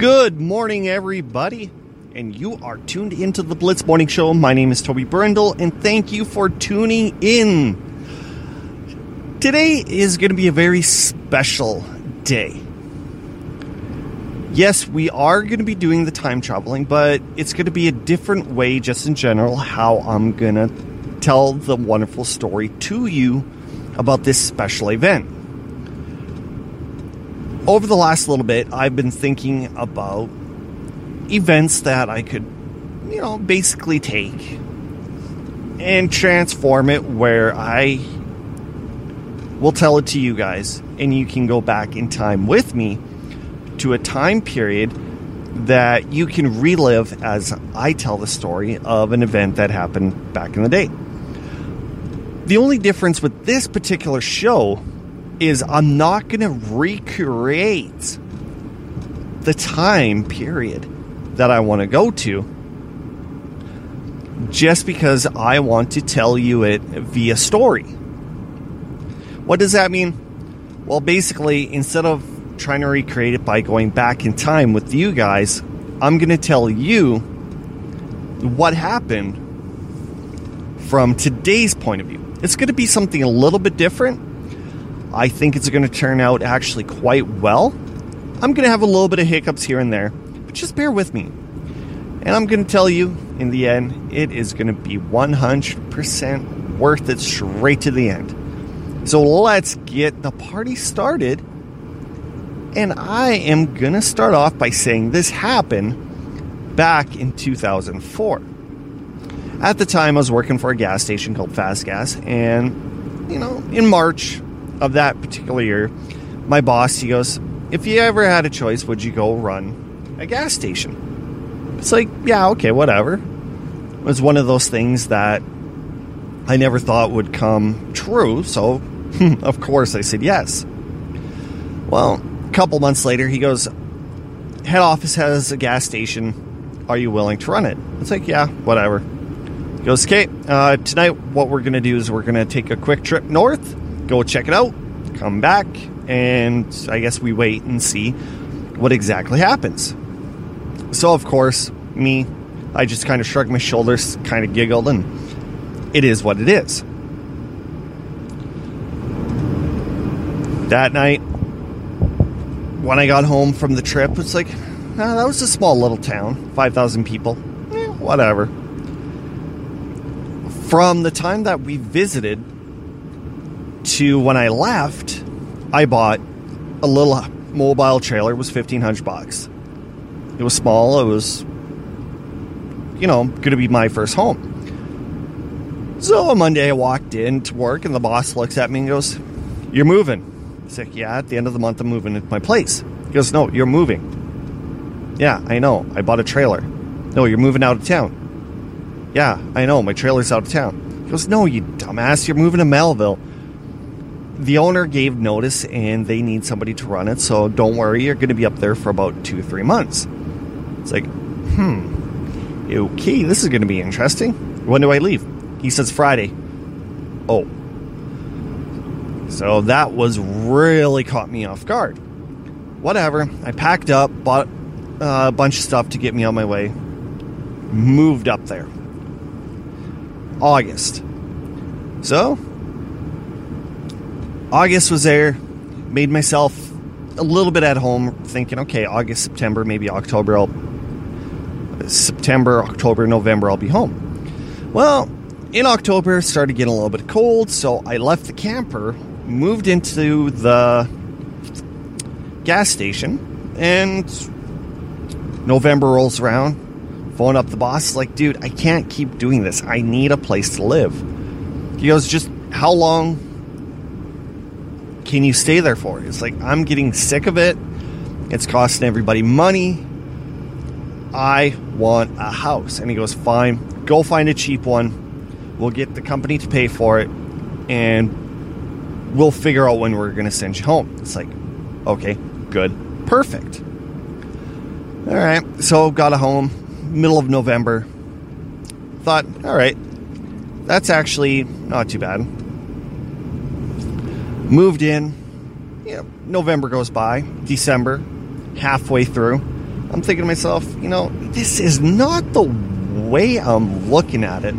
Good morning, everybody, and you are tuned into the Blitz Morning Show. My name is Toby Brindle, and thank you for tuning in. Today is going to be a very special day. Yes, we are going to be doing the time traveling, but it's going to be a different way, just in general, how I'm going to tell the wonderful story to you about this special event. Over the last little bit, I've been thinking about events that I could, you know, basically take and transform it where I will tell it to you guys, and you can go back in time with me to a time period that you can relive as I tell the story of an event that happened back in the day. The only difference with this particular show is I'm not going to recreate the time period that I want to go to just because I want to tell you it via story. What does that mean? Well, basically, instead of trying to recreate it by going back in time with you guys, I'm going to tell you what happened from today's point of view. It's going to be something a little bit different. I think it's going to turn out actually quite well. I'm going to have a little bit of hiccups here and there, but just bear with me. And I'm going to tell you, in the end, it is going to be 100% worth it straight to the end. So let's get the party started. And I am going to start off by saying this happened back in 2004. At the time, I was working for a gas station called Fast Gas, and, you know, in March of that particular year, my boss, he goes, If you ever had a choice, would you go run a gas station? It's like, yeah, okay, whatever. It was one of those things that I never thought would come true, so of course I said yes. Well, a couple months later, he goes, Head office has a gas station. Are you willing to run it? It's like, yeah, whatever. He goes, okay, uh, tonight what we're going to do is we're going to take a quick trip north, go check it out, come back, and I guess we wait and see what exactly happens. So, of course, me, I just kind of shrugged my shoulders, kind of giggled, and it is what it is. That night, when I got home from the trip, it's like, ah, that was a small little town, 5,000 people. Eh, whatever. From the time that we visited to when I left, I bought a little mobile trailer. It was 1500 bucks. It was small. It was, you know, going to be my first home. So on Monday, I walked in to work, and the boss looks at me and goes, You're moving. It's like, yeah, at the end of the month, I'm moving into my place. He goes, no, you're moving. Yeah, I know. I bought a trailer. No, you're moving out of town. Yeah, I know. My trailer's out of town. He goes, no, you dumbass. You're moving to Melville. The owner gave notice and they need somebody to run it, so don't worry. You're going to be up there for about two three months. It's like, hmm. Okay, this is going to be interesting. When do I leave? He says Friday. Oh, so that was really caught me off guard. Whatever. I packed up, bought uh, a bunch of stuff to get me on my way, moved up there. August. So, August was there, made myself a little bit at home, thinking, okay, August, September, maybe October, I'll. September, October, November, I'll be home. Well, in October, started getting a little bit cold, so I left the camper moved into the gas station and November rolls around, phone up the boss, like, dude, I can't keep doing this. I need a place to live. He goes, just how long can you stay there for? It's like, I'm getting sick of it. It's costing everybody money. I want a house. And he goes, fine, go find a cheap one. We'll get the company to pay for it. And we'll figure out when we're going to send you home. It's like, okay, good, perfect. All right, so got a home, middle of November. Thought, all right, that's actually not too bad. Moved in, you know, November goes by, December, halfway through. I'm thinking to myself, you know, this is not the way I'm looking at it.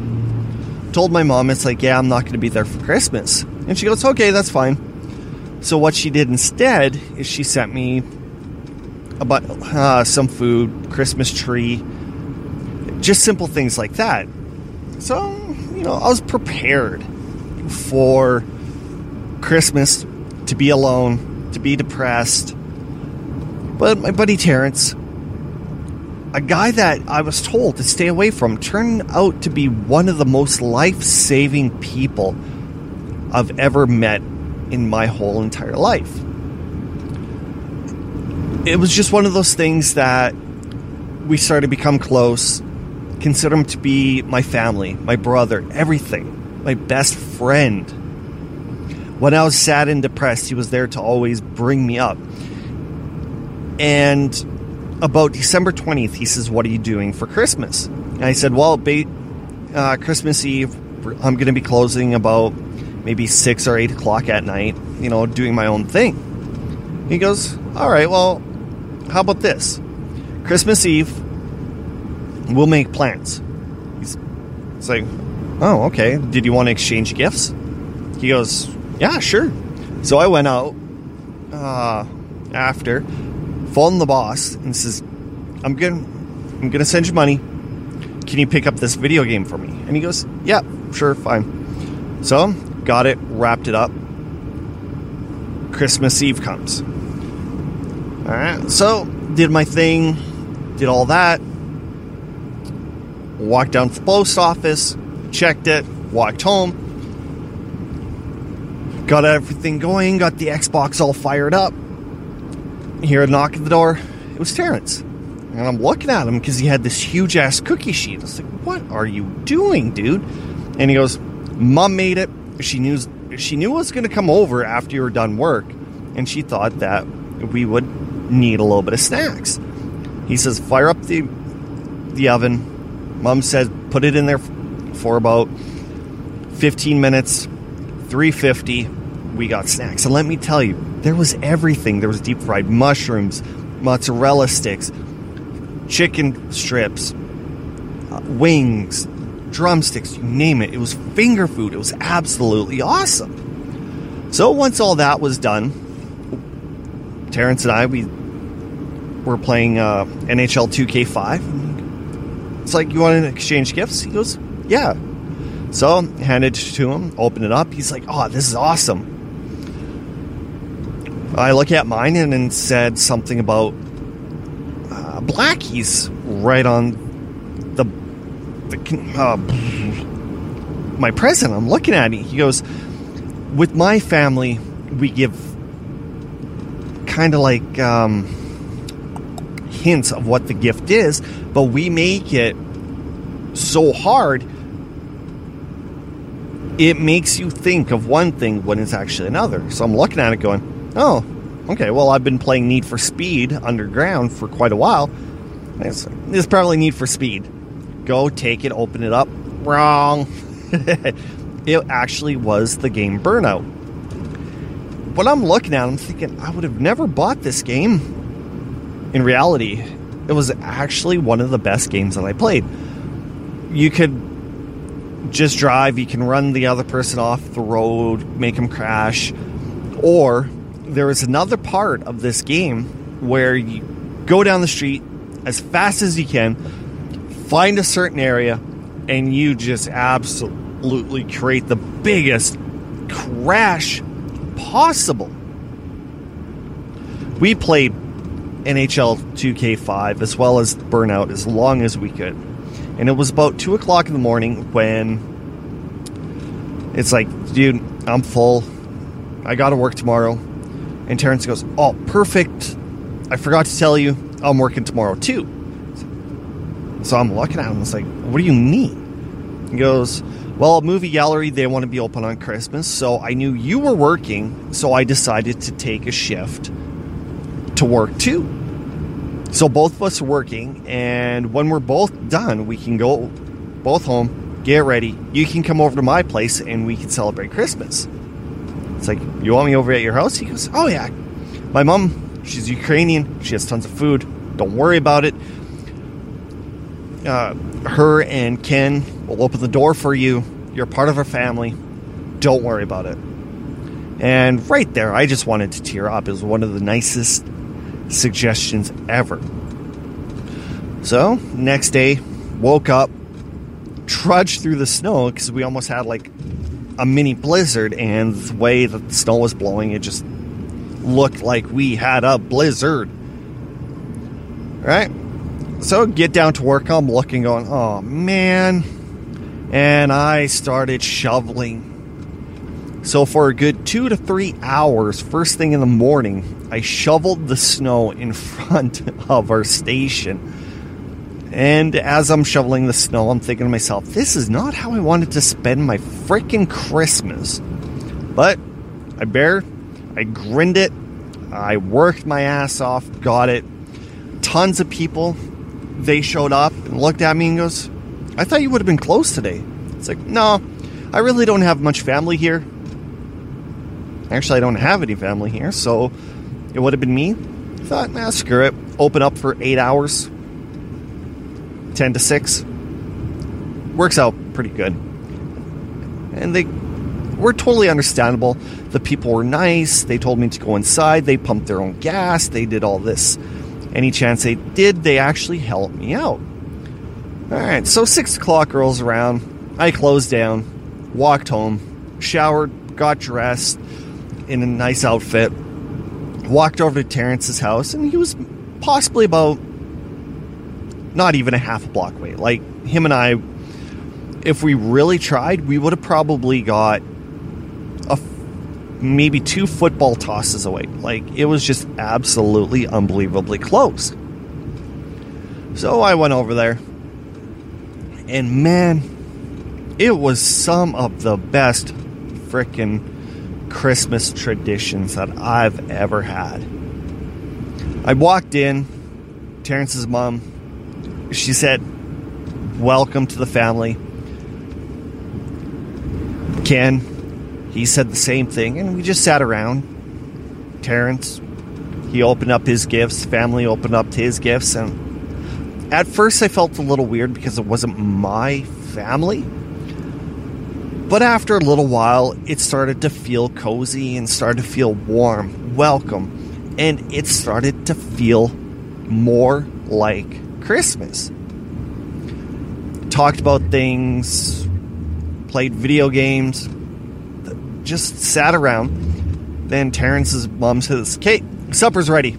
Told my mom, it's like, yeah, I'm not going to be there for Christmas. And she goes, okay, that's fine. So what she did instead is she sent me about uh, some food, Christmas tree, just simple things like that. So, you know, I was prepared for Christmas to be alone, to be depressed. But my buddy Terrence, a guy that I was told to stay away from, turned out to be one of the most life saving people I've ever met in my whole entire life. It was just one of those things that we started to become close, consider him to be my family, my brother, everything, my best friend. When I was sad and depressed, he was there to always bring me up. And about December 20th, he says, What are you doing for Christmas? And I said, Well, uh, Christmas Eve, I'm going to be closing about maybe 6 or 8 o'clock at night, you know, doing my own thing. He goes, All right, well, how about this? Christmas Eve, we'll make plans. He's like, Oh, okay. Did you want to exchange gifts? He goes, Yeah, sure. So I went out uh, after, phoned the boss, and says, I'm gonna, I'm gonna send you money. Can you pick up this video game for me? And he goes, Yeah, sure, fine. So got it, wrapped it up. Christmas Eve comes. All right, so did my thing, did all that. Walked down to the post office, checked it, walked home. Got everything going, got the Xbox all fired up. Hear a knock at the door. It was Terrence. And I'm looking at him because he had this huge ass cookie sheet. I was like, what are you doing, dude? And he goes, Mom made it. She knew she knew it was gonna come over after you were done work, and she thought that we would need a little bit of snacks. He says, fire up the the oven. Mom said, put it in there for about 15 minutes, 350. We got snacks. And let me tell you, there was everything. There was deep fried mushrooms, mozzarella sticks, chicken strips, uh, wings, drumsticks, you name it. It was finger food. It was absolutely awesome. So once all that was done, Terrence and I, we were playing uh, NHL 2K5. It's like, you want to exchange gifts? He goes, yeah. So handed it to him, opened it up. He's like, oh, this is awesome. I look at mine and then said something about uh, Blackies right on the, the uh, my present. I'm looking at it. He goes, with my family, we give kind of like um, hints of what the gift is, but we make it so hard it makes you think of one thing when it's actually another. So I'm looking at it going, oh, okay, well, I've been playing Need for Speed Underground for quite a while. It's, it's probably Need for Speed. Go take it, open it up. Wrong. it actually was the game Burnout. When I'm looking at I'm thinking, I would have never bought this game. In reality, it was actually one of the best games that I played. You could just drive, you can run the other person off the road, make them crash. Or there is another part of this game where you go down the street as fast as you can, find a certain area, and you just absolutely create the biggest crash possible. We played NHL 2K5 as well as Burnout as long as we could. And it was about 2 o'clock in the morning when it's like, dude, I'm full. I gotta work tomorrow. And Terrence goes, Oh, perfect. I forgot to tell you, I'm working tomorrow too. So I'm looking at him. It's like, What do you mean? He goes, Well, a movie gallery, they want to be open on Christmas. So I knew you were working. So I decided to take a shift to work too. So both of us are working. And when we're both done, we can go both home, get ready. You can come over to my place and we can celebrate Christmas. It's like, you want me over at your house? He goes, Oh, yeah. My mom, she's Ukrainian. She has tons of food. Don't worry about it. Uh, her and Ken will open the door for you. You're part of our family. Don't worry about it. And right there, I just wanted to tear up. It was one of the nicest suggestions ever. So, next day, woke up, trudged through the snow because we almost had like a mini blizzard, and the way that the snow was blowing, it just looked like we had a blizzard. Right? So, get down to work. I'm looking, going, oh man. And I started shoveling so, for a good two to three hours, first thing in the morning, I shoveled the snow in front of our station. And as I'm shoveling the snow, I'm thinking to myself, this is not how I wanted to spend my freaking Christmas. But I bear, I grinned it, I worked my ass off, got it. Tons of people, they showed up and looked at me and goes, I thought you would have been close today. It's like, no, I really don't have much family here. Actually, I don't have any family here, so it would have been me. I thought, nah, screw it. Open up for eight hours, 10 to 6. Works out pretty good. And they were totally understandable. The people were nice. They told me to go inside. They pumped their own gas. They did all this. Any chance they did, they actually helped me out. All right, so 6 o'clock rolls around. I closed down, walked home, showered, got dressed in a nice outfit, walked over to Terrence's house, and he was possibly about not even a half a block away. Like him and I, if we really tried, we would have probably got a maybe two football tosses away. Like it was just absolutely unbelievably close. So I went over there, and man, it was some of the best freaking Christmas traditions that I've ever had. I walked in, Terrence's mom, she said, Welcome to the family. Ken, he said the same thing, and we just sat around. Terrence, he opened up his gifts, family opened up his gifts, and at first I felt a little weird because it wasn't my family but after a little while, it started to feel cozy and started to feel warm, welcome, and it started to feel more like Christmas. Talked about things, played video games, just sat around. Then Terrence's mom says, Kate, supper's ready.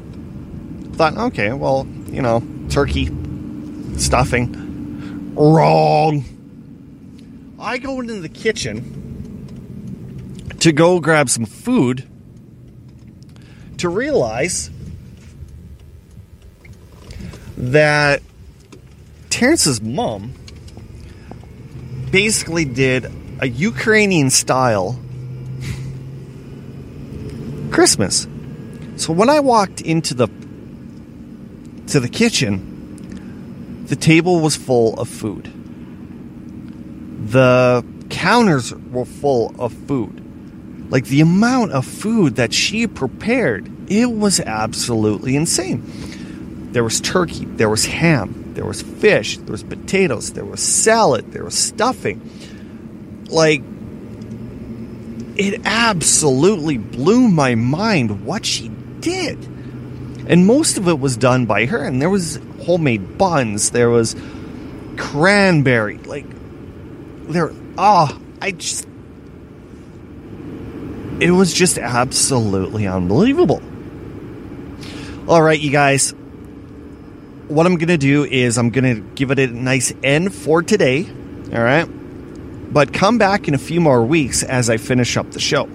Thought, okay, well, you know, turkey, stuffing. Wrong. I go into the kitchen to go grab some food to realize that Terrence's mom basically did a Ukrainian style Christmas. So when I walked into the to the kitchen, the table was full of food. The counters were full of food. Like the amount of food that she prepared, it was absolutely insane. There was turkey, there was ham, there was fish, there was potatoes, there was salad, there was stuffing. Like, it absolutely blew my mind what she did. And most of it was done by her, and there was homemade buns, there was cranberry, like there oh i just it was just absolutely unbelievable all right you guys what i'm gonna do is i'm gonna give it a nice end for today all right but come back in a few more weeks as i finish up the show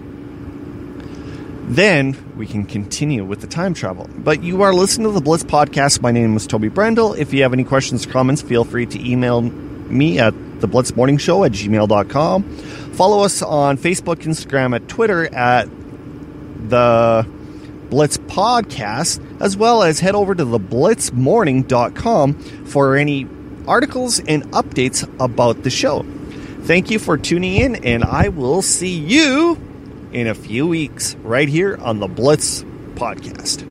then we can continue with the time travel. But you are listening to the Blitz Podcast. My name is Toby Brendel. If you have any questions or comments, feel free to email me at the Blitz Morning Show at gmail.com. Follow us on Facebook, Instagram, at Twitter at the Blitz Podcast, as well as head over to the blitzmorning.com for any articles and updates about the show. Thank you for tuning in, and I will see you in a few weeks right here on the Blitz Podcast.